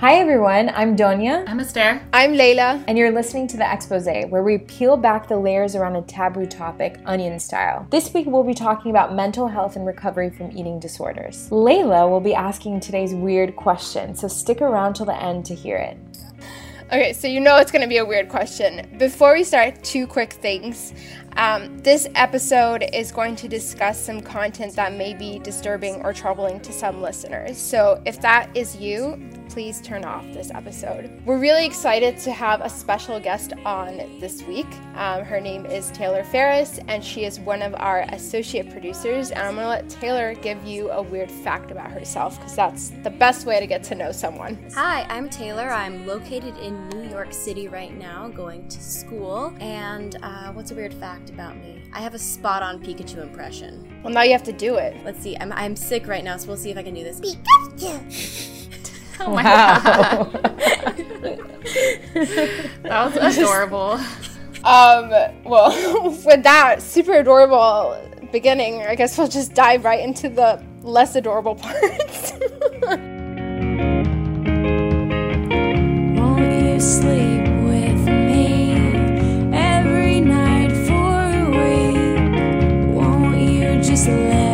Hi everyone, I'm Donya. I'm Esther. I'm Laila. And you're listening to the expose, where we peel back the layers around a taboo topic, onion style. This week we'll be talking about mental health and recovery from eating disorders. Laila will be asking today's weird question, so stick around till the end to hear it. Okay, so you know it's going to be a weird question. Before we start, two quick things. Um, this episode is going to discuss some content that may be disturbing or troubling to some listeners. So if that is you, please turn off this episode. We're really excited to have a special guest on this week. Um, her name is Taylor Faires, and she is one of our associate producers. And I'm going to let Taylor give you a weird fact about herself because that's the best way to get to know someone. Hi, I'm Taylor. I'm located in New York City right now, going to school. And uh, what's a weird fact about me? I have a spot on Pikachu impression. Well, now you have to do it. Let's see. I'm, I'm sick right now, so we'll see if I can do this. Pikachu! Oh my wow. god. that was adorable. Um, well, with that super adorable beginning, I guess we'll just dive right into the less adorable parts. Won't you sleep you just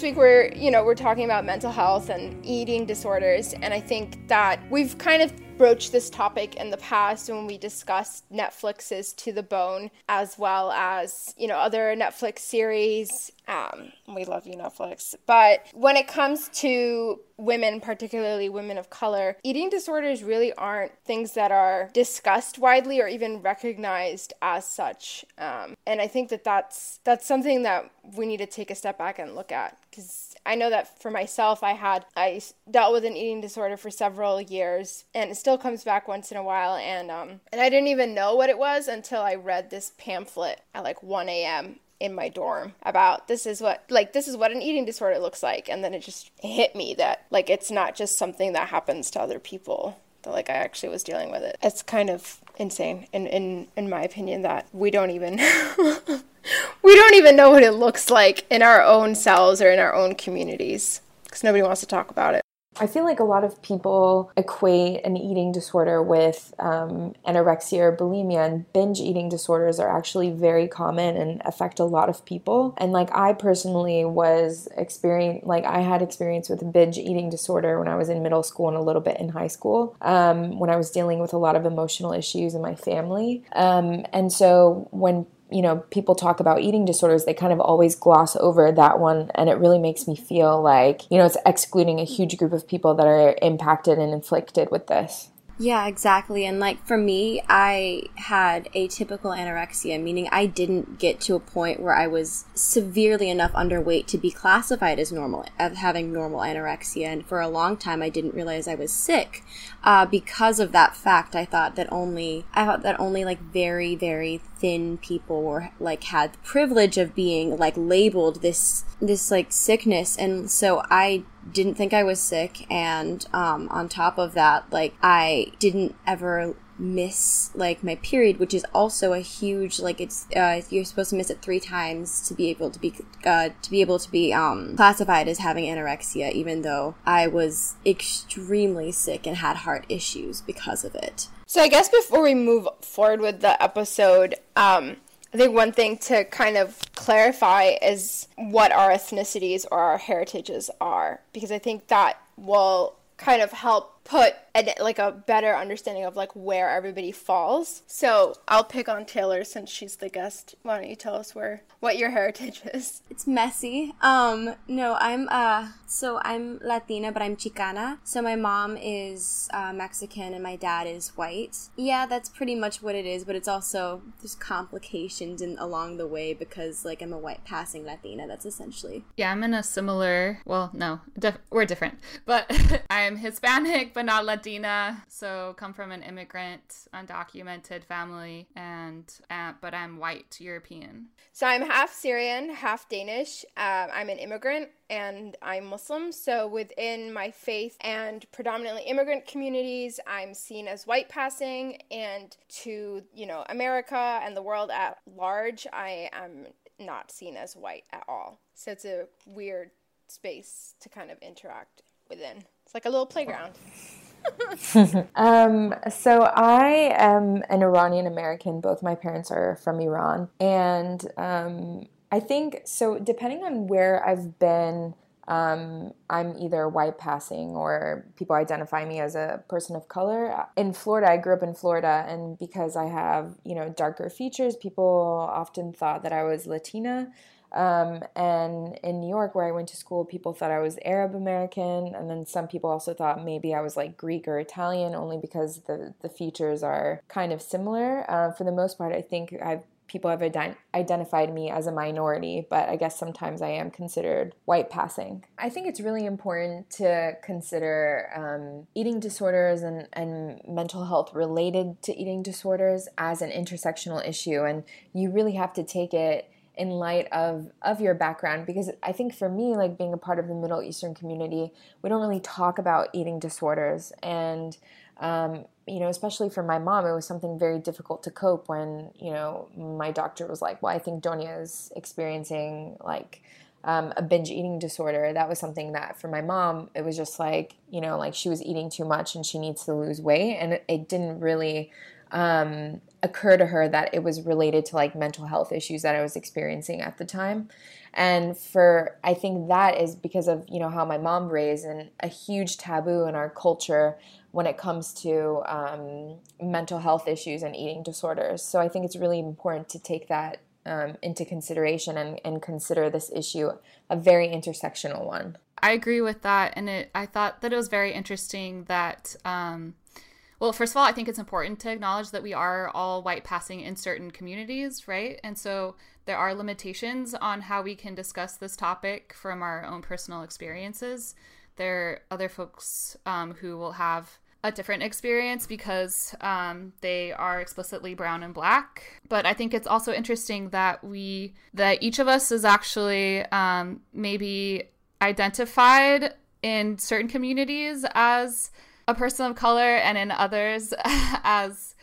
this week we're, you know, we're talking about mental health and eating disorders and I think that we've kind of broached this topic in the past when we discussed Netflix's To the Bone, as well as, you know, other Netflix series. Um, we love you, Netflix. But when it comes to women, particularly women of color, eating disorders really aren't things that are discussed widely or even recognized as such. Um, and I think that that's that's something that we need to take a step back and look at because I know that for myself, I had I dealt with an eating disorder for several years, and it still comes back once in a while. And um, and I didn't even know what it was until I read this pamphlet at like 1 a.m. in my dorm about this is what like this is what an eating disorder looks like, and then it just hit me that like it's not just something that happens to other people. That like I actually was dealing with it. It's kind of insane, in in in my opinion, that we don't even. we don't even know what it looks like in our own cells or in our own communities because nobody wants to talk about it. I feel like a lot of people equate an eating disorder with um, anorexia or bulimia, and binge eating disorders are actually very common and affect a lot of people. And like I personally was experience, like I had experience with binge eating disorder when I was in middle school and a little bit in high school, um, when I was dealing with a lot of emotional issues in my family. Um, and so when you know, people talk about eating disorders, they kind of always gloss over that one. And it really makes me feel like, you know, it's excluding a huge group of people that are impacted and inflicted with this. Yeah, exactly. And like for me, I had atypical anorexia, meaning I didn't get to a point where I was severely enough underweight to be classified as normal, of having normal anorexia. And for a long time, I didn't realize I was sick. Uh, because of that fact, I thought that only, I thought that only like very, very thin people were like had the privilege of being like labeled this, this like sickness. And so I didn't think I was sick, and um, on top of that, like I didn't ever miss like my period, which is also a huge like it's uh, you're supposed to miss it three times to be able to be uh, to be able to be um, classified as having anorexia, even though I was extremely sick and had heart issues because of it. So I guess before we move forward with the episode, um, I think one thing to kind of clarify is what our ethnicities or our heritages are, because I think that will kind of help put a, like a better understanding of like where everybody falls. So I'll pick on Taylor since she's the guest. Why don't you tell us where what your heritage is? It's messy. Um, no, I'm uh, so I'm Latina, but I'm Chicana. So my mom is uh, Mexican and my dad is white. Yeah, that's pretty much what it is. But it's also there's complications in along the way because like I'm a white passing Latina. That's essentially. Yeah, I'm in a similar. Well, no, def- we're different, but I'm Hispanic, but not Latina, so come from an immigrant, undocumented family, and uh, but I'm white European. So I'm half Syrian, half Danish. Uh, I'm an immigrant and I'm Muslim. So within my faith and predominantly immigrant communities, I'm seen as white passing, and to you know America and the world at large, I am not seen as white at all. So it's a weird space to kind of interact within. It's like a little playground. um, so I am an Iranian American. Both my parents are from Iran, and um, I think so. Depending on where I've been, um, I'm either white passing or people identify me as a person of color. In Florida, I grew up in Florida, and because I have you know darker features, people often thought that I was Latina. Um, and in New York, where I went to school, people thought I was Arab American, and then some people also thought maybe I was like Greek or Italian, only because the the features are kind of similar. Uh, for the most part, I think I've people have ident- identified me as a minority, but I guess sometimes I am considered white passing. I think it's really important to consider um, eating disorders and, and mental health related to eating disorders as an intersectional issue, and you really have to take it in light of of your background because I think for me like being a part of the Middle Eastern community we don't really talk about eating disorders. And um, you know especially for my mom it was something very difficult to cope when you know my doctor was like well I think Donya is experiencing like um, a binge eating disorder. That was something that for my mom it was just like you know like she was eating too much and she needs to lose weight. And it, it didn't really um, occur to her that it was related to like mental health issues that I was experiencing at the time. And for I think that is because of you know how my mom raised and a huge taboo in our culture when it comes to um, mental health issues and eating disorders. So I think it's really important to take that um, into consideration and, and consider this issue a very intersectional one. I agree with that, and it, I thought that it was very interesting that um, well, first of all, I think it's important to acknowledge that we are all white passing in certain communities, right? And so there are limitations on how we can discuss this topic from our own personal experiences. There are other folks um, who will have a different experience because um, they are explicitly brown and black. But I think it's also interesting that we that each of us is actually um, maybe identified in certain communities as a person of color and in others as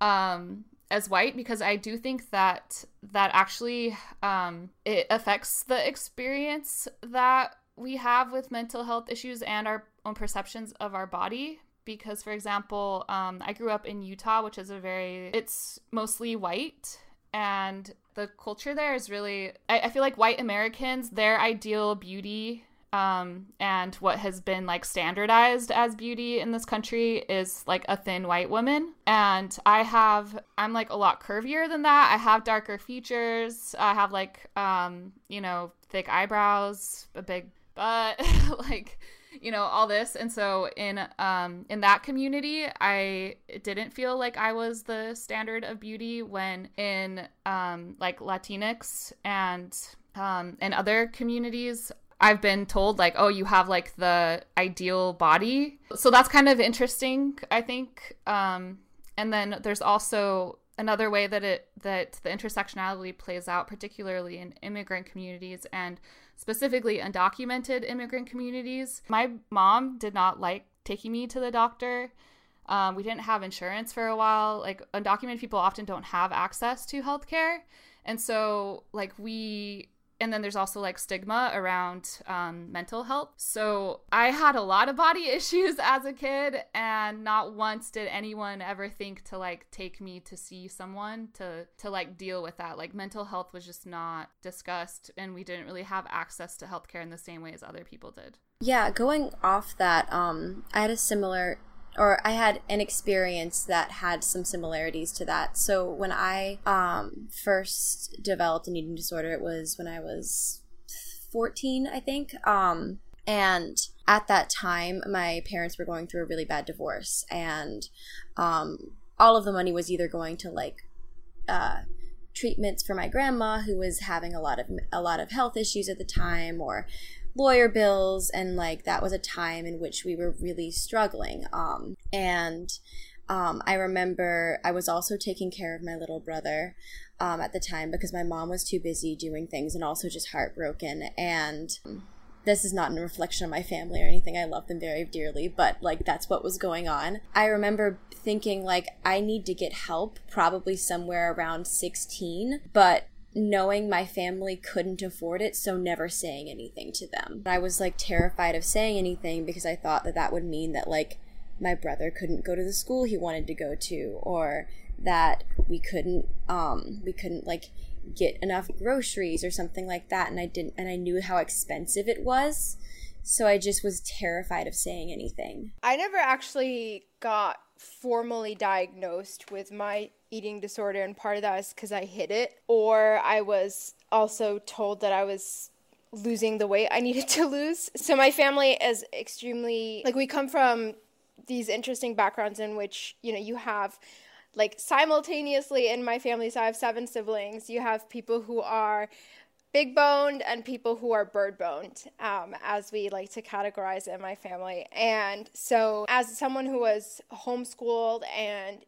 um as white because I do think that that actually um, it affects the experience that we have with mental health issues and our own perceptions of our body. Because, for example, um, I grew up in Utah, which is a very it's mostly white, and the culture there is really I, I feel like white Americans their ideal beauty um, and what has been like standardized as beauty in this country is like a thin white woman. And I have, I'm like a lot curvier than that. I have darker features. I have like, um, you know, thick eyebrows, a big butt, like, you know, all this. And so in, um, in that community, I didn't feel like I was the standard of beauty when in, um, like Latinx and, um, and other communities, I've been told like, oh, you have like the ideal body. So that's kind of interesting, I think. Um, and then there's also another way that it that the intersectionality plays out, particularly in immigrant communities and specifically undocumented immigrant communities. My mom did not like taking me to the doctor. Um, we didn't have insurance for a while. Like undocumented people often don't have access to healthcare, and so like we and then there's also like stigma around um, mental health. So I had a lot of body issues as a kid, and not once did anyone ever think to like take me to see someone to to like deal with that. Like mental health was just not discussed, and we didn't really have access to healthcare in the same way as other people did. Yeah, going off that, um, I had a similar or I had an experience that had some similarities to that. So when I um, first developed an eating disorder, it was when I was 14, I think. Um, and at that time, my parents were going through a really bad divorce, and um, all of the money was either going to like uh, treatments for my grandma, who was having a lot of a lot of health issues at the time, or lawyer bills and like that was a time in which we were really struggling um and um, I remember I was also taking care of my little brother um, at the time because my mom was too busy doing things and also just heartbroken. And this is not a reflection on my family or anything. I love them very dearly, but like that's what was going on. I remember thinking like I need to get help probably somewhere around 16, but knowing my family couldn't afford it, so never saying anything to them. I was like terrified of saying anything because I thought that that would mean that like my brother couldn't go to the school he wanted to go to or that we couldn't um we couldn't like get enough groceries or something like that and I didn't and I knew how expensive it was so I just was terrified of saying anything. I never actually got formally diagnosed with my eating disorder and part of that is cuz I hid it or I was also told that I was losing the weight I needed to lose. So my family is extremely like we come from these interesting backgrounds in which you know you have like simultaneously in my family so i have seven siblings you have people who are big boned and people who are bird boned um, as we like to categorize in my family and so as someone who was homeschooled and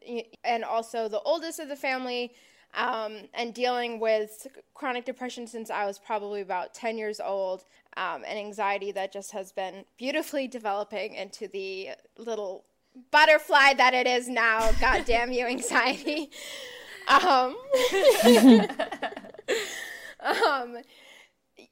and also the oldest of the family um, and dealing with chronic depression since i was probably about 10 years old um, an anxiety that just has been beautifully developing into the little butterfly that it is now. God damn you, anxiety. Um,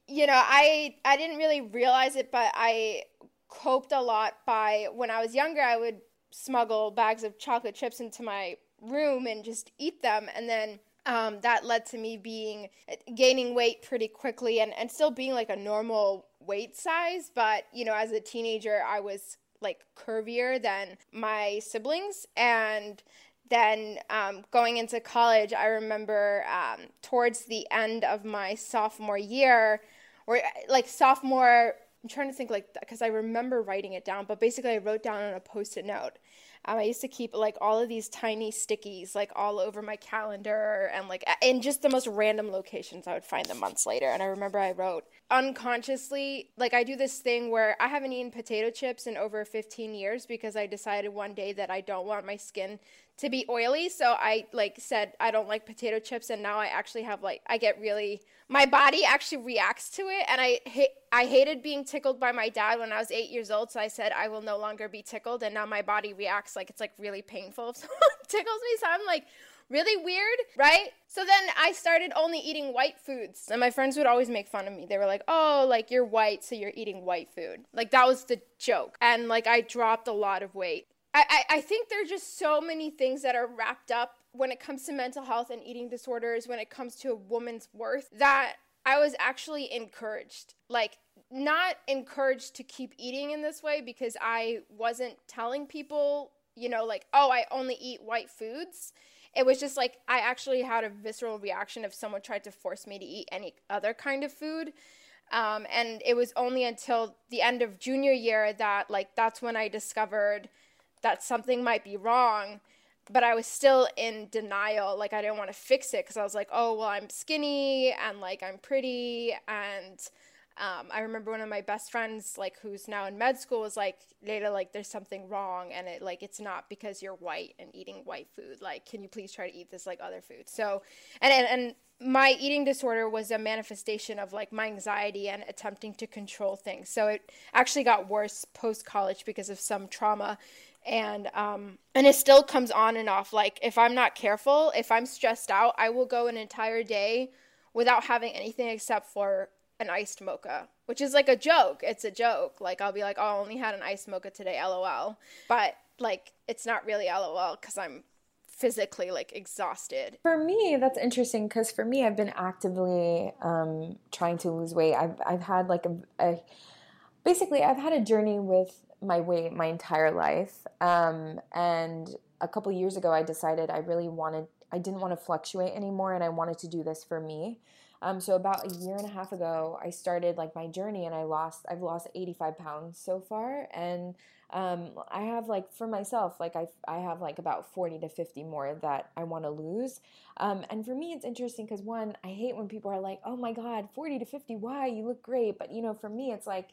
you know, I I didn't really realize it, but I coped a lot by when I was younger. I would smuggle bags of chocolate chips into my room and just eat them, and then um, that led to me being gaining weight pretty quickly and, and still being like a normal weight size but you know as a teenager i was like curvier than my siblings and then um, going into college i remember um, towards the end of my sophomore year or like sophomore i'm trying to think like because i remember writing it down but basically i wrote down on a post-it note um, I used to keep like all of these tiny stickies like all over my calendar and like in just the most random locations. I would find them months later. And I remember I wrote unconsciously, like I do this thing where I haven't eaten potato chips in over 15 years because I decided one day that I don't want my skin to be oily. So I like said I don't like potato chips, and now I actually have like I get really my body actually reacts to it, and I hate I hated being tickled by my dad when I was eight years old. So I said I will no longer be tickled, and now my body reacts like it's like really painful if someone tickles me. So I'm like really weird, right? So then I started only eating white foods. And my friends would always make fun of me. They were like, oh, like you're white, so you're eating white food. Like that was the joke. And like I dropped a lot of weight. I, I, think there are just so many things that are wrapped up when it comes to mental health and eating disorders, when it comes to a woman's worth, that I was actually encouraged. Like, not encouraged to keep eating in this way because I wasn't telling people, you know, like, oh, I only eat white foods. It was just like I actually had a visceral reaction if someone tried to force me to eat any other kind of food. Um, and it was only until the end of junior year that, like, that's when I discovered that something might be wrong but I was still in denial. Like I didn't want to fix it because I was like, oh well, I'm skinny and like I'm pretty. And um, I remember one of my best friends, like who's now in med school, was like, Leda, like there's something wrong, and it like it's not because you're white and eating white food. Like, can you please try to eat this like other food? So, and and, and my eating disorder was a manifestation of like my anxiety and attempting to control things. So it actually got worse post college because of some trauma and um and it still comes on and off. Like if i'm not careful if i'm stressed out i will go an entire day without having anything except for an iced mocha which is like a joke. It's a joke. Like i'll be like oh i only had an iced mocha today lol. But like it's not really lol because i'm physically like exhausted. For me that's interesting because for me i've been actively um trying to lose weight. I've, I've had like a, a basically i've had a journey with my weight my entire life. Um, and a couple years ago, I decided I really wanted I didn't want to fluctuate anymore and I wanted to do this for me. Um, so about a year and a half ago, I started like my journey and I lost, I've lost 85 pounds so far. And um, I have like for myself, like I, I have like about 40 to 50 more that I want to lose. Um, and for me, it's interesting because one, I hate when people are like, oh my God, 40 to 50, why? You look great. But you know, for me, it's like,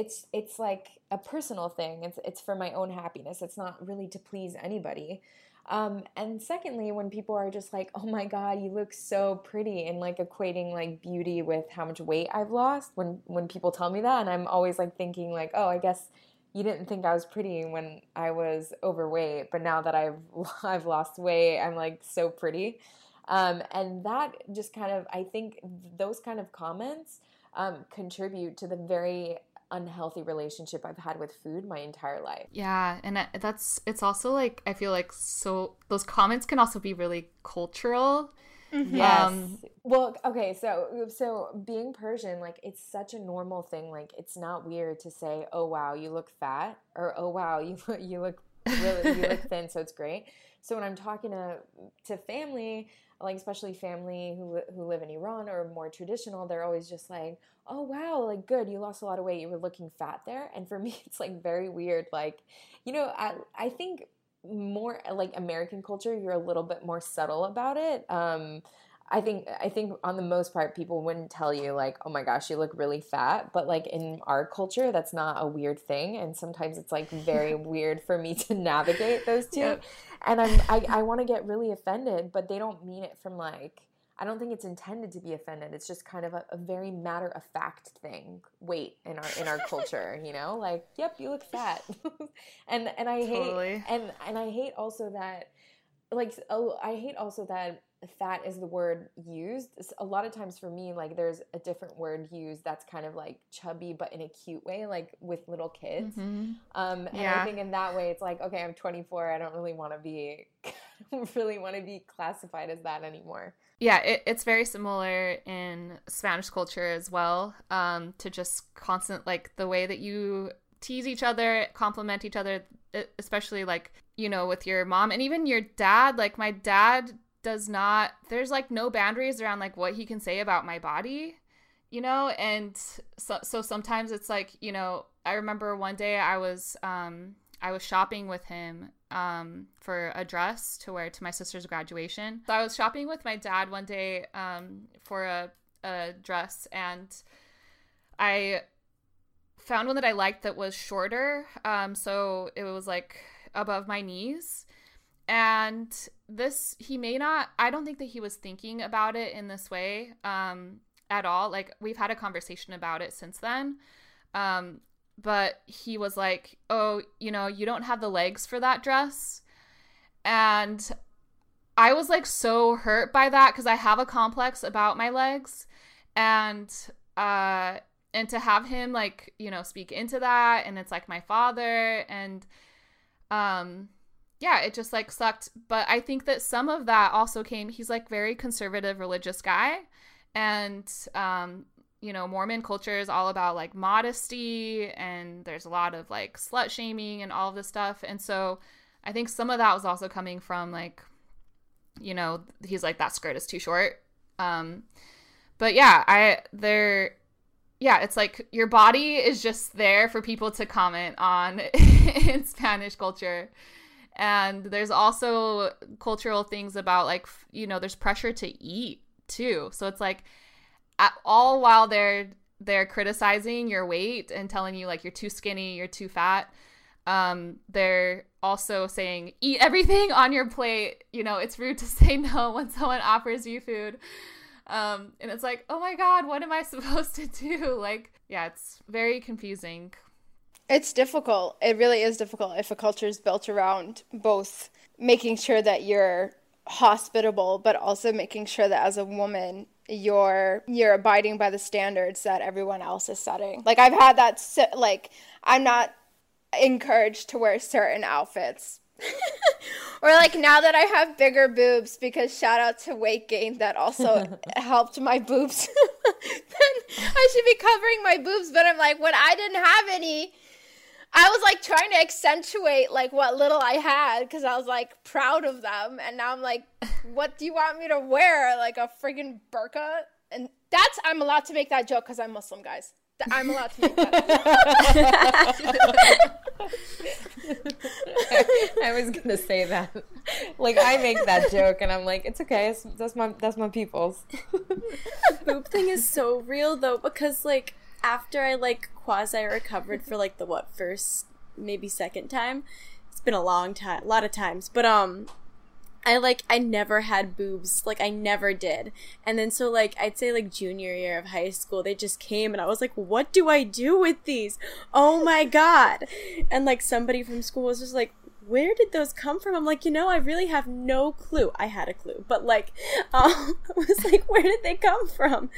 it's it's like a personal thing. It's it's for my own happiness. It's not really to please anybody. Um, and secondly, when people are just like, "Oh my God, you look so pretty," and like equating like beauty with how much weight I've lost, when when people tell me that, and I'm always like thinking like, "Oh, I guess you didn't think I was pretty when I was overweight, but now that I've I've lost weight, I'm like so pretty." Um, and that just kind of, I think, those kind of comments um, contribute to the very unhealthy relationship I've had with food my entire life. Yeah, and that's it's also like I feel like so those comments can also be really cultural. Mm-hmm. Yes. Um, well, okay, so so being Persian, like it's such a normal thing. Like it's not weird to say, "Oh wow, you look fat," or "Oh wow, you you look really you look thin." So it's great. So when I'm talking to to family, like especially family who who live in Iran or more traditional, they're always just like, "Oh wow, like good, you lost a lot of weight. You were looking fat there." And for me, it's like very weird. Like, you know, I I think more like American culture, you're a little bit more subtle about it. Um, I think I think on the most part people wouldn't tell you like, "Oh my gosh, you look really fat," but like in our culture that's not a weird thing and sometimes it's like very weird for me to navigate those two. Yep. And I'm I, I want to get really offended, but they don't mean it from like I don't think it's intended to be offended. It's just kind of a, a very matter of fact thing. Weight in our in our culture, you know, like, yep, you look fat, and and I totally. hate and and I hate also that, like, oh, I hate also that fat is the word used. A lot of times for me, like there's a different word used that's kind of like chubby, but in a cute way, like with little kids. Mm-hmm. Um, and yeah. I think in that way, it's like, okay, I'm 24. I don't really want to be, really want to be classified as that anymore. Yeah, it, it's very similar in Spanish culture as well. Um, to just constant like the way that you tease each other, compliment each other, especially like you know with your mom and even your dad. Like my dad does not there's like no boundaries around like what he can say about my body you know? And so, so sometimes it's like you know i remember one day i was um i was shopping with him um for a dress to wear to my sister's graduation. So i was shopping with my dad one day um for a, a dress and i found one that i liked that was shorter um so it was like above my knees. And this he may not i don't think that he was thinking about it in this way um at all. Like we've had a conversation about it since then. Um but he was like oh you know you don't have the legs for that dress. And i was like so hurt by that because i have a complex about my legs. And uh and to have him like you know speak into that and it's like my father and um yeah, it just like sucked. But I think that some of that also came, he's like very conservative religious guy. And, um, you know, Mormon culture is all about like modesty and there's a lot of like slut shaming and all of this stuff. And so I think some of that was also coming from like, you know, he's like, that skirt is too short. Um, but yeah, I, there, yeah, it's like your body is just there for people to comment on in Spanish culture and there's also cultural things about like you know there's pressure to eat too. So it's like all while they're they're criticizing your weight and telling you like you're too skinny you're too fat um they're also saying eat everything on your plate. You know it's rude to say no when someone offers you food. Um and it's like oh my god what am i supposed to do? Like yeah it's very confusing it's difficult. It really is difficult if a culture is built around both making sure that you're hospitable, but also making sure that as a woman you're you're abiding by the standards that everyone else is setting. Like I've had that like I'm not encouraged to wear certain outfits. or like now that I have bigger boobs because shout out to weight gain that also helped my boobs. then I should be covering my boobs, but I'm like when I didn't have any I was like trying to accentuate like what little I had because I was like proud of them, and now I'm like, what do you want me to wear? Like a friggin' burqa? And that's I'm allowed to make that joke because I'm Muslim, guys. I'm allowed to make that. I was gonna say that. Like I make that joke, and I'm like, it's okay. It's, that's my that's my people's. the boob thing is so real though because like after I like quasi recovered for like the what first maybe second time, it's been a long time, a lot of times, but um I like I never had boobs. Like I never did. And then so like I'd say like junior year of high school, they just came and I was like, "What do I do with these? Oh my god." And like somebody from school was just like, "Where did those come from?" I'm like, "You know, I really have no clue. I had a clue, but like um I was like, "Where did they come from?"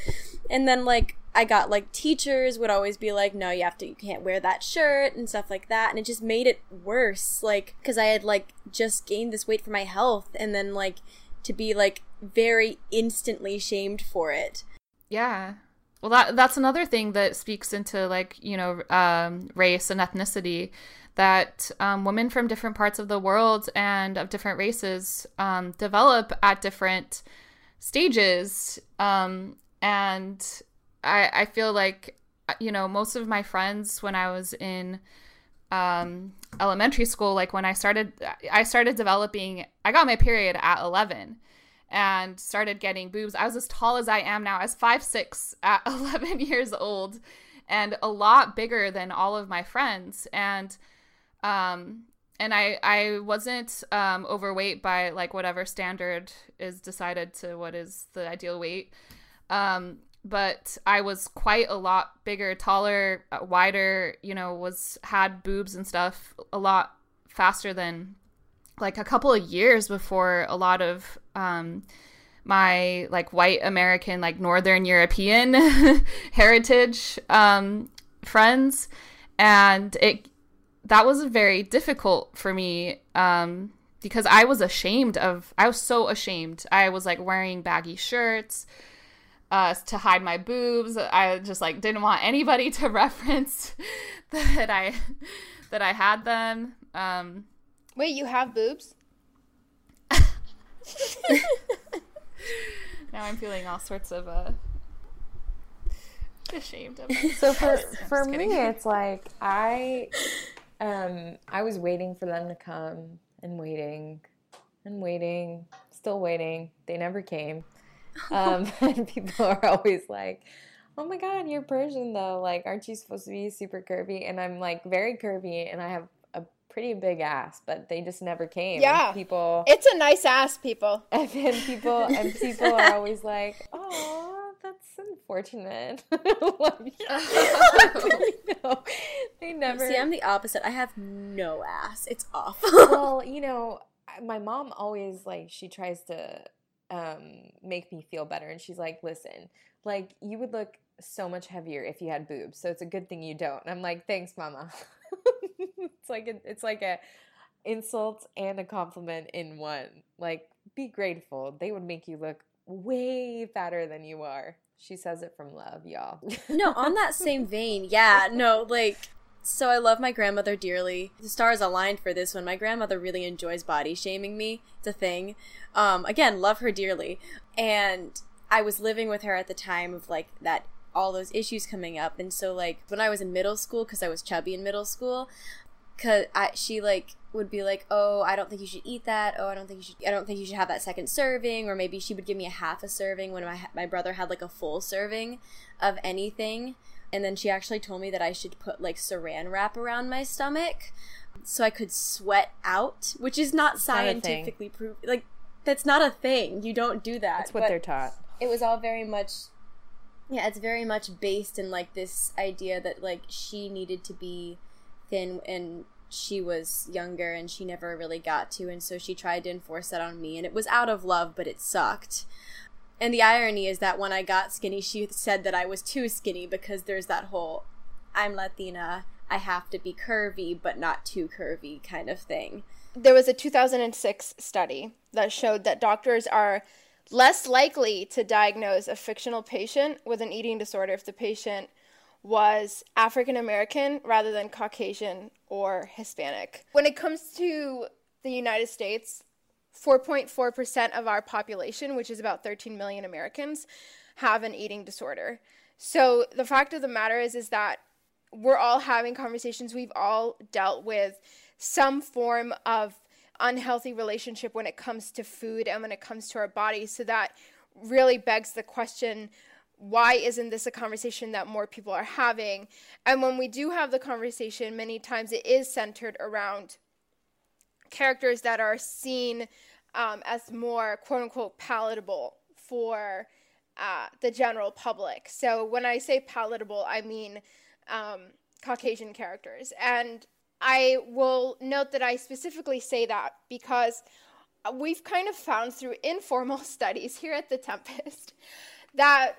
And then like I got like teachers would always be like, no, you have to, you can't wear that shirt and stuff like that. And it just made it worse. Like, cause I had like just gained this weight for my health and then like to be like very instantly shamed for it. Yeah. Well, that that's another thing that speaks into like you know um, race and ethnicity. That um, women from different parts of the world and of different races um, develop at different stages, um, and I, I feel like you know most of my friends when I was in um, elementary school, like when I started, I started developing. I got my period at eleven, and started getting boobs. I was as tall as I am now. I was five six at eleven years old, and a lot bigger than all of my friends. And um, and I I wasn't um, overweight by like whatever standard is decided to what is the ideal weight. Um, but I was quite a lot bigger, taller, uh, wider, you know, was had boobs and stuff a lot faster than like a couple of years before a lot of um my like white American, like Northern European heritage um friends and it that was very difficult for me um because I was ashamed of I was so ashamed. I was like wearing baggy shirts uh, to hide my boobs. I just like didn't want anybody to reference that I that I had them. Um, Wait, you have boobs? now I'm feeling all sorts of uh, ashamed of it. So for for me, it's like I um I was waiting for them to come and waiting and waiting, still waiting. They never came. Um, and people are always like, oh my god, you're Persian though. Like, aren't you supposed to be super curvy? And I'm like very curvy and I have a pretty big ass, but they just never came. Yeah. And people. It's a nice ass, people. And then people and people are always like, oh, that's unfortunate. like, you know, they never. See, I'm the opposite. I have no ass. It's awful. well, you know, my mom always like she tries to um, make me feel better. And she's like, listen, like you would look so much heavier if you had boobs. So it's a good thing you don't. And I'm like, thanks, mama. it's like a, it's like a insult and a compliment in one. Like, be grateful. They would make you look way fatter than you are. She says it from love, y'all. no, on that same vein, yeah, no, like so I love my grandmother dearly. The stars aligned for this one. My grandmother really enjoys body shaming me. It's a thing. Um, again, love her dearly. And I was living with her at the time of like that all those issues coming up. And so like when I was in middle school, because I was chubby in middle school, cause I, she like would be like, "Oh, I don't think you should eat that. Oh, I don't think you should. I don't think you should have that second serving." Or maybe she would give me a half a serving when my my brother had like a full serving of anything and then she actually told me that I should put like saran wrap around my stomach so I could sweat out, which is not it's scientifically proven. Like that's not a thing. You don't do that. That's what they're taught. It was all very much yeah, it's very much based in like this idea that like she needed to be thin and she was younger and she never really got to and so she tried to enforce that on me and it was out of love but it sucked and the irony is that when I got skinny, she said that I was too skinny because there's that whole I'm Latina, I have to be curvy, but not too curvy kind of thing. There was a 2006 study that showed that doctors are less likely to diagnose a fictional patient with an eating disorder if the patient was African American rather than Caucasian or Hispanic. When it comes to the United States, 4.4% of our population, which is about 13 million Americans, have an eating disorder. So the fact of the matter is is that we're all having conversations. We've all dealt with some form of unhealthy relationship when it comes to food and when it comes to our bodies. So that really begs the question why isn't this a conversation that more people are having? And when we do have the conversation, many times it is centered around characters that are seen um, as more quote unquote palatable for uh, the general public. So when I say palatable, I mean um, Caucasian characters. And I will note that I specifically say that because we've kind of found through informal studies here at the Tempest that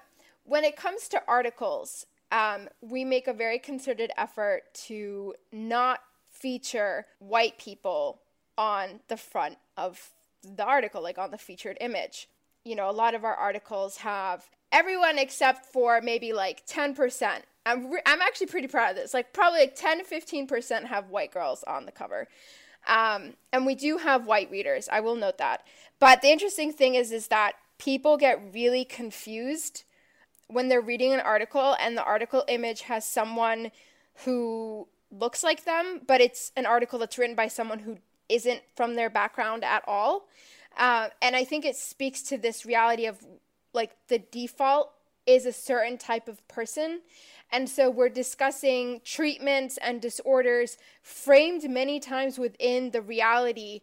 when it comes to articles, um, we make a very concerted effort to not feature white people on the front of the article, like on the featured image. You know, a lot of our articles have everyone except for maybe like 10%. I'm, re- I'm actually pretty proud of this. Like, probably like 10 to 15% have white girls on the cover. Um, and we do have white readers. I will note that. But the interesting thing is, is that people get really confused when they're reading an article and the article image has someone who looks like them, but it's an article that's written by someone who isn't from their background at all. Uh, and I think it speaks to this reality of like the default is a certain type of person. And so we're discussing treatments and disorders framed many times within the reality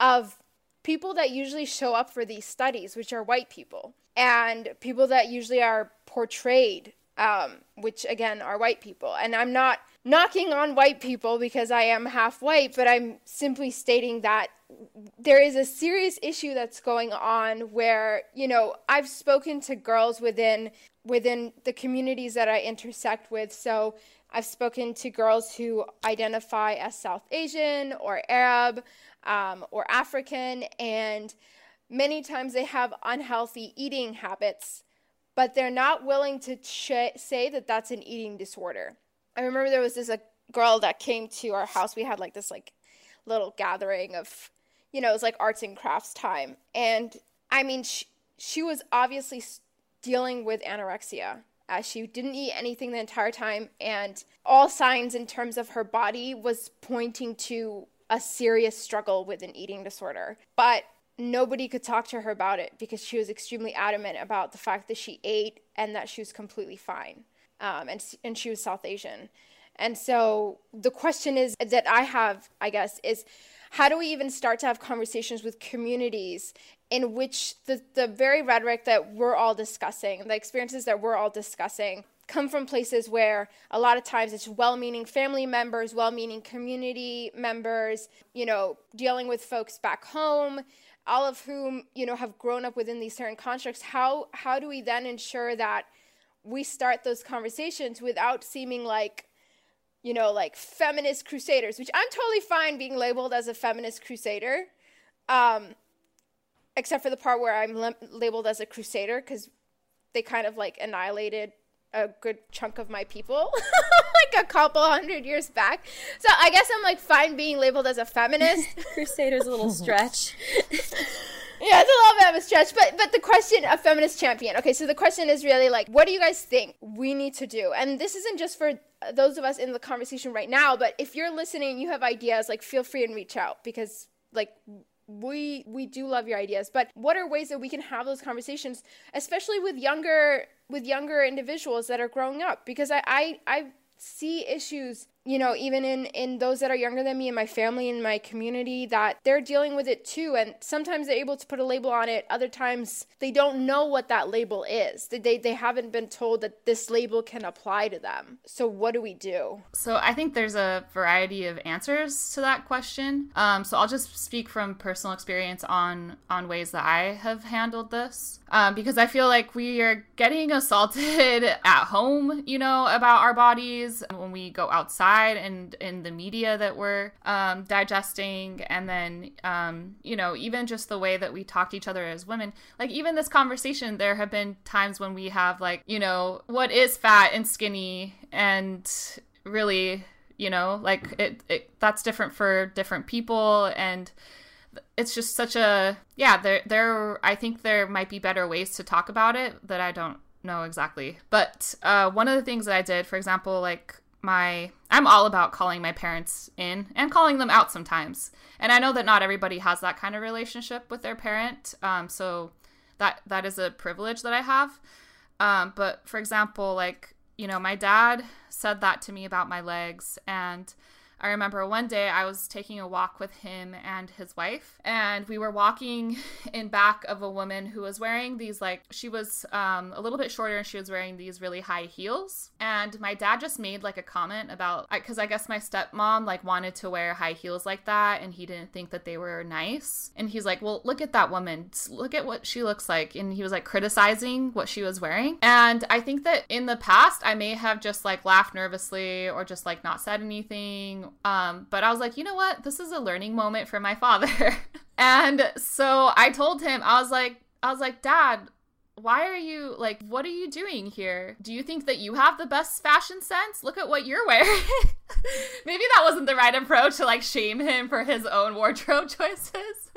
of people that usually show up for these studies, which are white people, and people that usually are portrayed, um, which again are white people. And I'm not knocking on white people because I am half white, but I'm simply stating that there is a serious issue that's going on where, you know, I've spoken to girls within within the communities that I intersect with. So I've spoken to girls who identify as South Asian or Arab um, or African, and many times they have unhealthy eating habits, but they're not willing to ch- say that that's an eating disorder. I remember there was this a girl that came to our house. We had like this like little gathering of, you know, it was like arts and crafts time, and I mean, she, she was obviously dealing with anorexia as she didn't eat anything the entire time and all signs in terms of her body was pointing to a serious struggle with an eating disorder but nobody could talk to her about it because she was extremely adamant about the fact that she ate and that she was completely fine um, and, and she was south asian. And so the question is that i have i guess is how do we even start to have conversations with communities in which the, the very rhetoric that we're all discussing, the experiences that we're all discussing, come from places where a lot of times it's well meaning family members, well meaning community members, you know, dealing with folks back home, all of whom, you know, have grown up within these certain constructs. How, how do we then ensure that we start those conversations without seeming like, you know, like feminist crusaders, which I'm totally fine being labeled as a feminist crusader. Um, except for the part where I'm le- labeled as a crusader because they kind of like annihilated a good chunk of my people like a couple hundred years back. So I guess I'm like fine being labeled as a feminist. Crusader's a little stretch. yeah, it's a little bit of a stretch, but but the question a feminist champion. Okay, so the question is really like what do you guys think we need to do? And this isn't just for those of us in the conversation right now, but if you're listening, you have ideas, like feel free and reach out because like we we do love your ideas but what are ways that we can have those conversations especially with younger with younger individuals that are growing up because i i, I see issues you know even in in those that are younger than me in my family in my community that they're dealing with it too. And sometimes they're able to put a label on it. Other times they don't know what that label is. They they haven't been told that this label can apply to them. So what do we do? So i think there's a variety of answers to that question. Um, so i'll just speak from personal experience on on ways that i have handled this. Um, because i feel like we are getting assaulted at home you know about our bodies. When we go outside and in the media that we're um, digesting, and then um, you know even just the way that we talk to each other as women. Like even this conversation, there have been times when we have like you know what is fat and skinny and really you know like it, it that's different for different people and it's just such a yeah there there i think there might be better ways to talk about it that i don't know exactly but uh, one of the things that i did for example like my i'm all about calling my parents in and calling them out sometimes. And i know that not everybody has that kind of relationship with their parent um, so that that is a privilege that i have. Um, but for example like you know my dad said that to me about my legs and I remember one day I was taking a walk with him and his wife, and we were walking in back of a woman who was wearing these like she was um, a little bit shorter and she was wearing these really high heels. And my dad just made like a comment about because I guess my stepmom like wanted to wear high heels like that, and he didn't think that they were nice. And he's like, "Well, look at that woman. Look at what she looks like." And he was like criticizing what she was wearing. And I think that in the past I may have just like laughed nervously or just like not said anything um, but I was like, you know what? This is a learning moment for my father. and so I told him, I was like, I was like, Dad, why are you like what are you doing here do you think that you have the best fashion sense look at what you're wearing maybe that wasn't the right approach to like shame him for his own wardrobe choices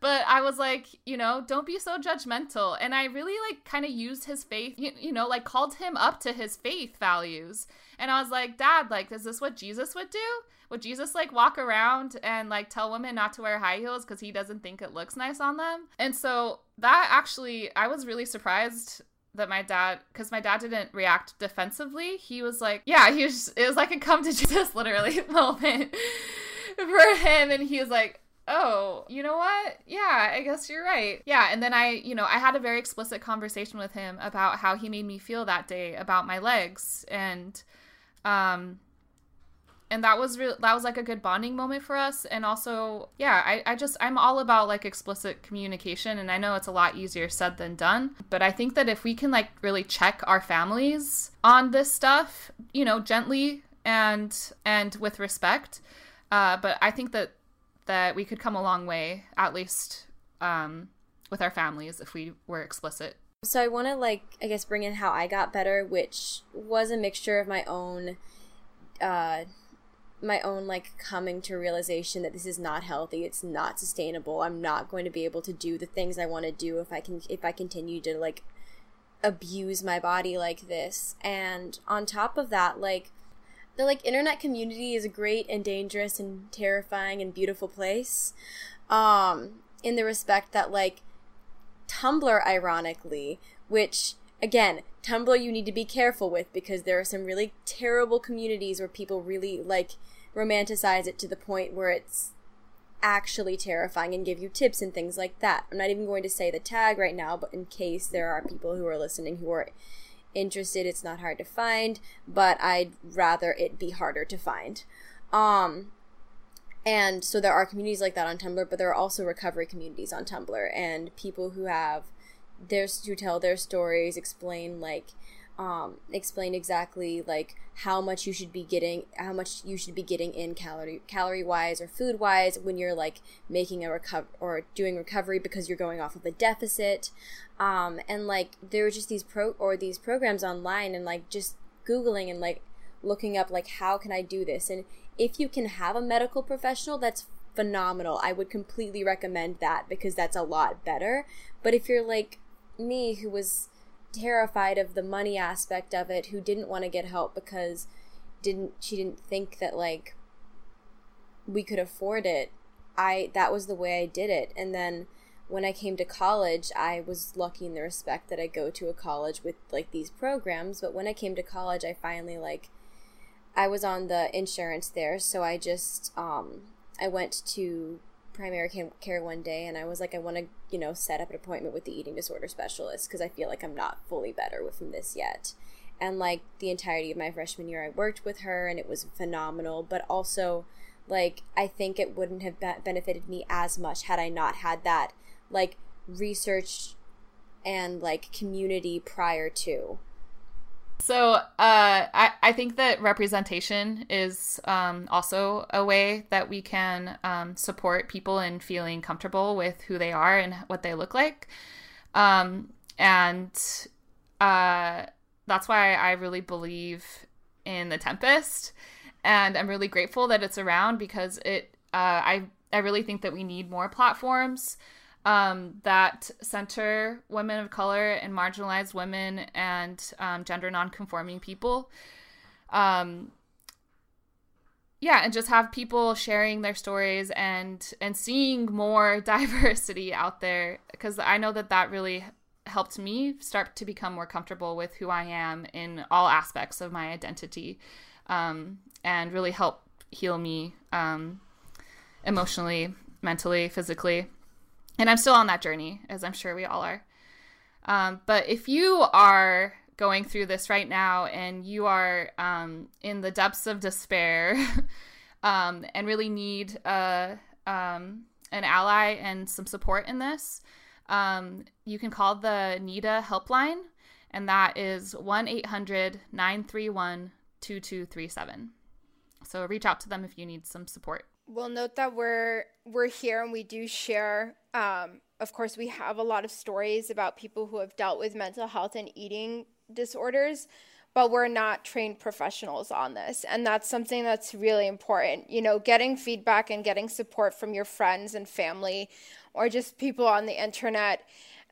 but I was like, you know, don't be so judgmental. And I really like kind of used his faith, you, you know, like called him up to his faith values. And I was like, Dad, like, is this what Jesus would do? Would Jesus like walk around and like tell women not to wear high heels because he doesn't think it looks nice on them? And so that actually, I was really surprised that my dad because my dad didn't react defensively he was like yeah he was it was like a come to jesus literally moment for him and he was like oh, you know what? Yeah, I guess you're right. Yeah, and then I, you know, I had a very explicit conversation with him about how he made me feel that day about my legs and um and that was real that was like a good bonding moment for us and also yeah I, I just i'm all about like explicit communication and i know it's a lot easier said than done but i think that if we can like really check our families on this stuff you know gently and and with respect uh, but i think that that we could come a long way, at least um, with our families, if we were explicit. So I want to like I guess bring in how I got better, which was a mixture of my own, uh, my own like coming to realization that this is not healthy. It's not sustainable. I'm not going to be able to do the things I want to do if I can if I continue to like abuse my body like this. And on top of that, like the like internet community is a great and dangerous and terrifying and beautiful place um in the respect that like tumblr ironically which again tumblr you need to be careful with because there are some really terrible communities where people really like romanticize it to the point where it's actually terrifying and give you tips and things like that. I'm not even going to say the tag right now, but in case there are people who are listening who are interested, it's not hard to find, but I'd rather it be harder to find. Um, and so there are communities like that on Tumblr, but there are also recovery communities on Tumblr and people who have their who tell their stories, explain like um, explain exactly like how much you should be getting how much you should be getting in calorie calorie wise or food wise when you're like making a recover or doing recovery because you're going off of a deficit. Um, and like there were just these pro or these programs online and like just googling and like looking up like how can i do this? And if you can have a medical professional that's phenomenal. I would completely recommend that because that's a lot better. But if you're like me who was terrified of the money aspect of it who didn't want to get help because didn't she didn't think that like we could afford it. I that was the way i did it. And then when i came to college i was lucky in the respect that i go to a college with like these programs. But when i came to college i finally like i was on the insurance there. So i just um i went to primary care one day and I was like, I want to, you know, set up an appointment with the eating disorder specialist because I feel like I'm not fully better from this yet. And like the entirety of my freshman year, I worked with her and it was phenomenal. But also, like, I think it wouldn't have be- benefited me as much had I not had that, like, research and like community prior to. So uh, I, I think that representation is um, also a way that we can um, support people in feeling comfortable with who they are and what they look like. Um, and uh, that's why I really believe in The Tempest. And I'm really grateful that it's around because it uh, I, I really think that we need more platforms um, that center women of color and marginalized women and um, gender nonconforming people. Um, yeah, and just have people sharing their stories and and seeing more diversity out there because I know that that really helped me start to become more comfortable with who I am in all aspects of my identity, um, and really help heal me um, emotionally, mentally, physically. And I'm still on that journey, as I'm sure we all are. Um, but if you are going through this right now and you are um, in the depths of despair um, and really need a, um, an ally and some support in this, um, you can call the NEDA helpline, and that is 1 800 931 2237. So reach out to them if you need some support. We'll note that we're we're here and we do share um, of course, we have a lot of stories about people who have dealt with mental health and eating disorders, but we're not trained professionals on this. And that's something that's really important. You know, getting feedback and getting support from your friends and family or just people on the internet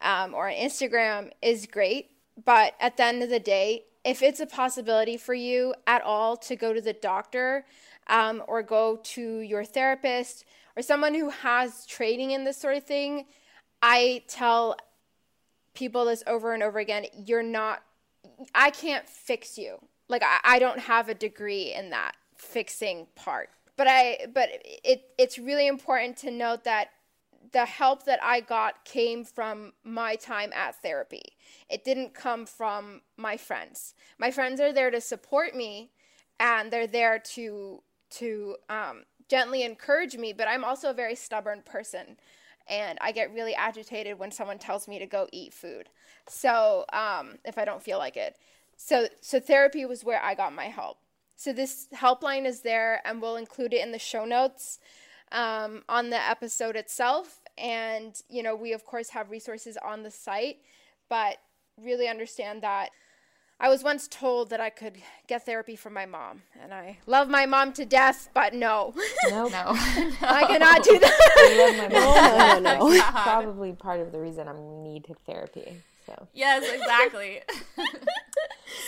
um, or on Instagram is great. But at the end of the day, if it's a possibility for you at all to go to the doctor um, or go to your therapist, or someone who has training in this sort of thing, I tell people this over and over again you're not, I can't fix you. Like, I, I don't have a degree in that fixing part. But I, but it, it's really important to note that the help that I got came from my time at therapy. It didn't come from my friends. My friends are there to support me, and they're there to to um, gently encourage me, but I'm also a very stubborn person. And I get really agitated when someone tells me to go eat food. So, um, if I don't feel like it. So, so therapy was where I got my help. So, this helpline is there, and we'll include it in the show notes um, on the episode itself. And, you know, we of course have resources on the site, but really understand that I was once told that I could get therapy from my mom, and I love my mom to death, but no. Nope. No, I cannot do that. I love my mom. No, no, no. That's probably part of the reason I need therapy. So, yes, exactly.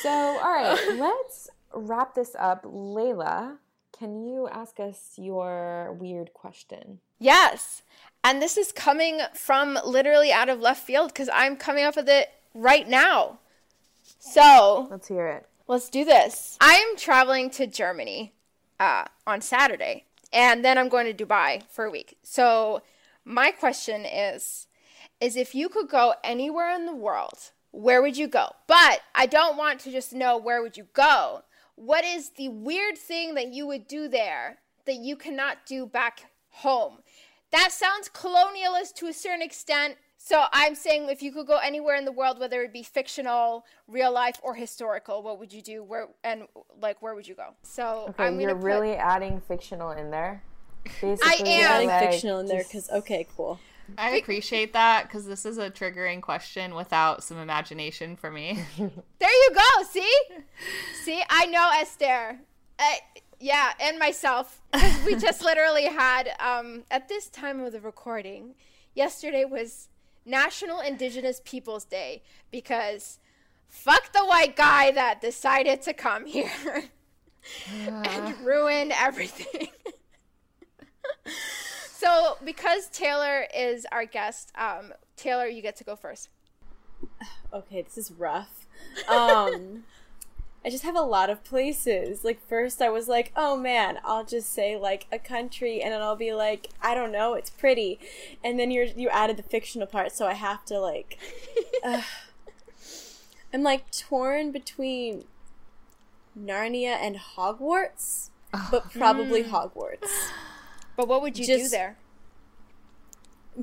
so all right, let's wrap this up. Laila, can you ask us your weird question? Yes. And this is coming from literally out of left field because I'm coming up with it right now. So Let's hear it. let's do this. I'm traveling to Germany uh, on Saturday, and then I'm going to Dubai for a week. So my question is, is if you could go anywhere in the world, where would you go? But I don't want to just know where would you go. What is the weird thing that you would do there that you cannot do back home? That sounds colonialist to a certain extent. So I'm saying if you could go anywhere in the world, whether it be fictional, real life, or historical, what would you do? Where and like where would you go? So Okay, I'm you're gonna put, really adding fictional in there. Basically, am. Adding like, fictional in there because okay, cool. I appreciate that because this is a triggering question without some imagination for me. There you go. See, see, I know Esther. Uh, yeah, and myself. 'Cause we just literally had um, at this time of the recording. Yesterday was National Indigenous Peoples Day because fuck the white guy that decided to come here and ruin everything. so, because Taylor is our guest, um, Taylor, you get to go first. Okay, this is rough. Um I just have a lot of places. Like first I was like, "Oh man, I'll just say like a country and then I'll be like, I don't know, it's pretty." And then you you added the fictional part, so I have to like ugh. I'm like torn between Narnia and Hogwarts, but oh. probably mm. Hogwarts. But what would you do there?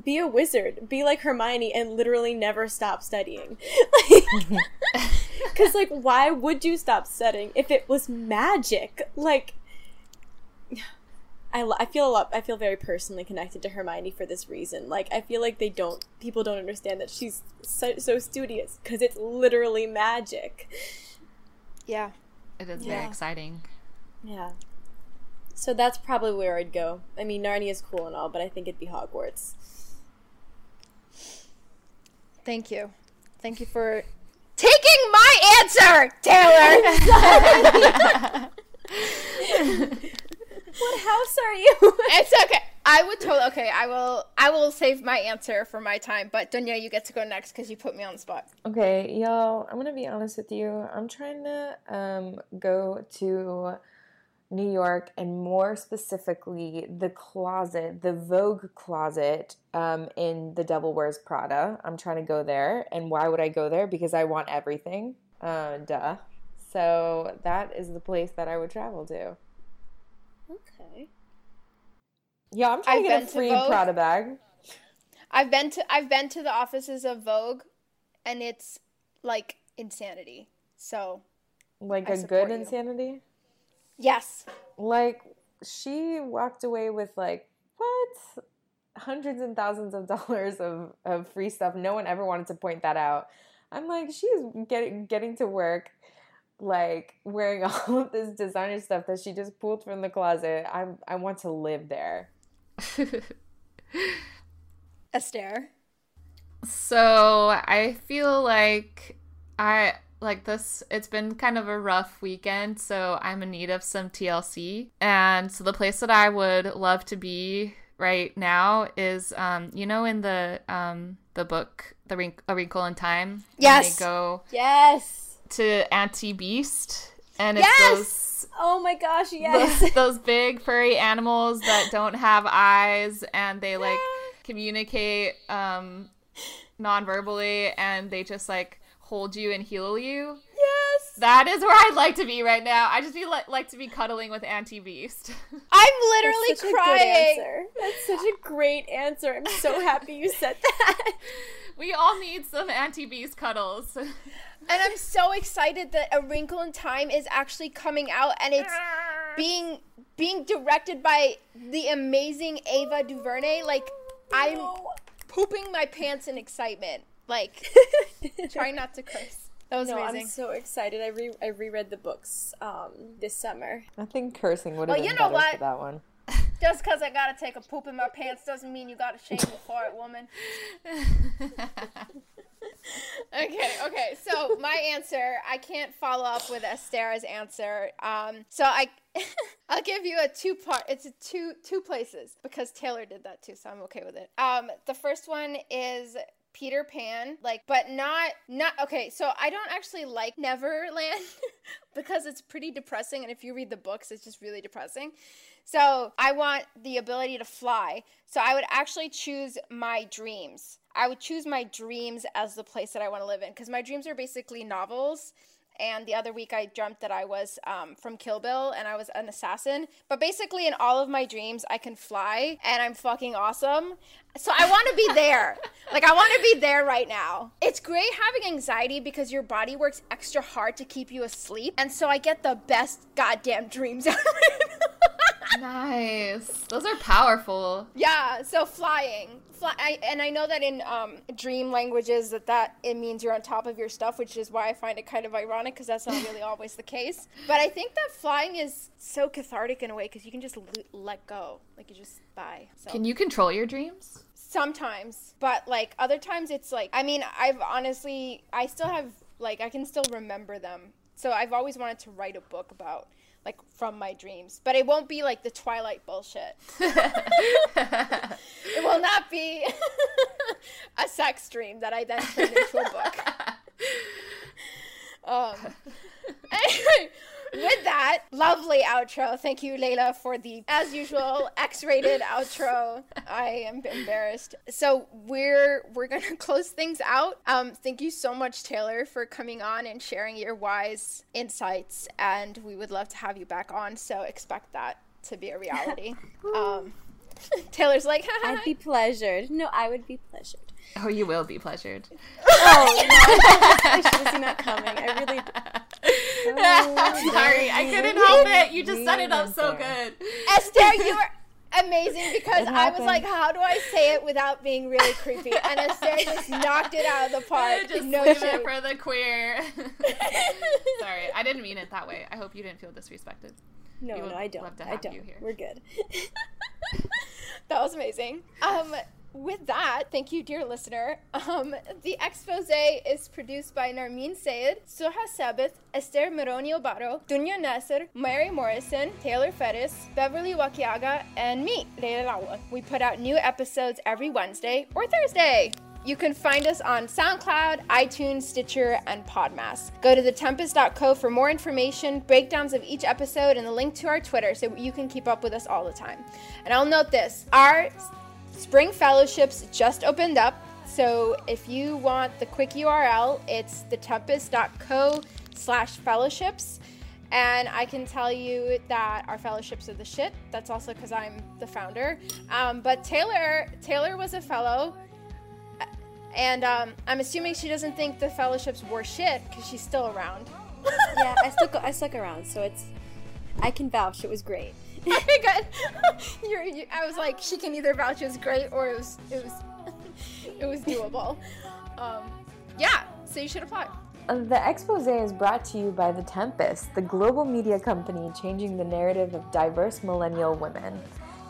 Be a wizard, be like Hermione, and literally never stop studying. Because, like, why would you stop studying if it was magic? Like, I, I feel a lot. I feel very personally connected to Hermione for this reason. Like, I feel like they don't. People don't understand that she's so, so studious because it's literally magic. Yeah, It is Yeah. very exciting. Yeah. So that's probably where I'd go. I mean, Narnia is cool and all, but I think it'd be Hogwarts. Thank you, thank you for taking my answer, Taylor. What house are you? it's okay. I would totally okay. I will. I will save my answer for my time. But Donya, you get to go next because you put me on the spot. Okay, y'all, I'm gonna be honest with you. I'm trying to um, go to New York and more specifically the closet, the Vogue closet um, in The Devil Wears Prada. I'm trying to go there. And why would I go there? Because I want everything. Uh, duh. So that is the place that I would travel to. okay. Yeah, I'm trying I've to get a free. Prada bag. I've been to I've been to the offices of Vogue, and it's like insanity. So Like I a good you. insanity. Yes, like she walked away with like what? Hundreds and thousands of dollars of, of free stuff. No one ever wanted to point that out. I'm like she's getting getting to work like wearing all of this designer stuff that she just pulled from the closet. I'm i want to live there. Esther. So I feel like I like this it's been kind of a rough weekend, so I'm in need of some TLC. And so the place that I would love to be right now is um you know in the um the book The Wrink- A Wrinkle in Time Yes. they go Yes. to Anti Beast and it's Yes! those Oh my gosh, yes. those, those big furry animals that don't have eyes and they like communicate um non-verbally and they just like hold you and heal you yes. that is where i'd like to be right now i just be like, like to be cuddling with anti-beast I'm literally That's such a good crying. That's such a great answer. I'm so happy you said that. we all need some anti-beast cuddles And I'm so excited that A Wrinkle in Time is actually coming out and it's being being directed by the amazing Ava DuVernay. Like I'm pooping my pants in excitement. Like try not to curse. That was No, amazing. I'm so excited. I re I reread the books um this summer. i think cursing would have Well, been you know better what? for that one Just because I gotta take a poop in my pants doesn't mean you gotta shame me for it, woman. Okay, okay. So my answer, I can't follow up with Estera's answer. Um, so I, I'll give you a two part. It's a two two places because Taylor did that too, so I'm okay with it. Um, the first one is Peter Pan, like, but not not okay. So I don't actually like Neverland because it's pretty depressing, and if you read the books, it's just really depressing. So I want the ability to fly. So I would actually choose my dreams. I would choose my dreams as the place that I want to live in because my dreams are basically novels. And the other week I dreamt that I was um, from Kill Bill and I was an assassin. But basically, in all of my dreams, I can fly and I'm fucking awesome. So I want to be there. like, I want to be there right now. It's great having anxiety because your body works extra hard to keep you asleep. And so I get the best goddamn dreams out of it. Nice those are powerful Yeah, so flying, fly, I, and I know that in um, dream languages that that it means you're on top of your stuff, which is why I find it kind of ironic because that's not really always the case. But I think that flying is so cathartic in a way because you can just l- let go, like you just fly. So can you control your dreams sometimes, but like other times, it's like I mean, I've honestly, I still have like I can still remember them. So I've always wanted to write a book about like from my dreams, but it won't be like the Twilight bullshit. It will not be a sex dream that I then turn into a book. Um, anyway, with that lovely outro, thank you, Laila, for the, as usual, X-rated outro. I am embarrassed. So we're we're gonna close things out. Um, thank you so much, Taylor, for coming on and sharing your wise insights, and we would love to have you back on. So expect that to be a reality. um, Taylor's like, I'd be pleasured. No, I would be pleasured. Oh, you will be pleasured. oh, no. I should have seen that coming. I really. Sorry, I couldn't help it. You just set it up so good. Esther, you were amazing because I was like, how do I say it without being really creepy? And Esther just knocked it out of the park. Just no leave shade. it for the queer. Sorry, I didn't mean it that way. I hope you didn't feel disrespected. No, no, I don't. love to I don't. you here. We're good. That was amazing. Um, with that, thank you, dear listener. Um, the expose is produced by Narmin Sayed, Suha Sabith, Esther Meronio Baro, Donya Nasser, Mary Morrison, Taylor Faires, Beverly Wakiaga, and me, Laila Alawa. We put out new episodes every Wednesday or Thursday. You can find us on SoundCloud, iTunes, Stitcher, and Podmas. Go to thetempest.co for more information, breakdowns of each episode, and the link to our Twitter so you can keep up with us all the time. And I'll note this our spring fellowships just opened up. So if you want the quick URL, it's thetempest.co slash fellowships. And I can tell you that our fellowships are the shit. That's also because I'm the founder. Um, but Taylor, Taylor was a fellow. And um, I'm assuming she doesn't think the fellowships were shit because she's still around. yeah, I stuck. I stuck around, so it's. I can vouch. It was great. good. You're, you, I was like, she can either vouch was great or it was it was it was doable. Um, yeah, so you should apply. Uh, The expose is brought to you by The Tempest, the global media company changing the narrative of diverse millennial women.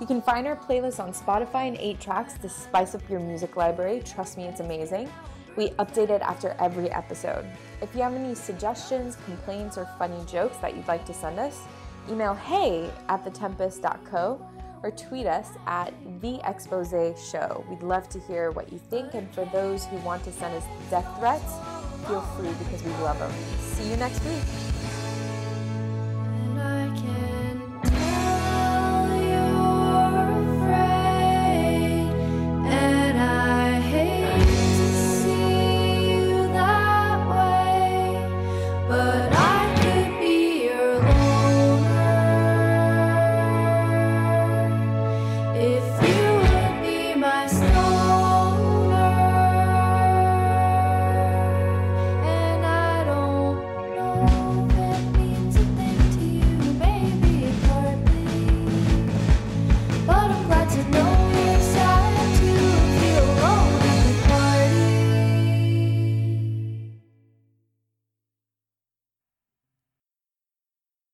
You can find our playlist on Spotify and 8tracks to spice up your music library. Trust me, it's amazing. We update it after every episode. If you have any suggestions, complaints, or funny jokes that you'd like to send us, email hey at thetempest.co or tweet us at the expose show. We'd love to hear what you think, and for those who want to send us death threats, feel free because we love them. See you next week.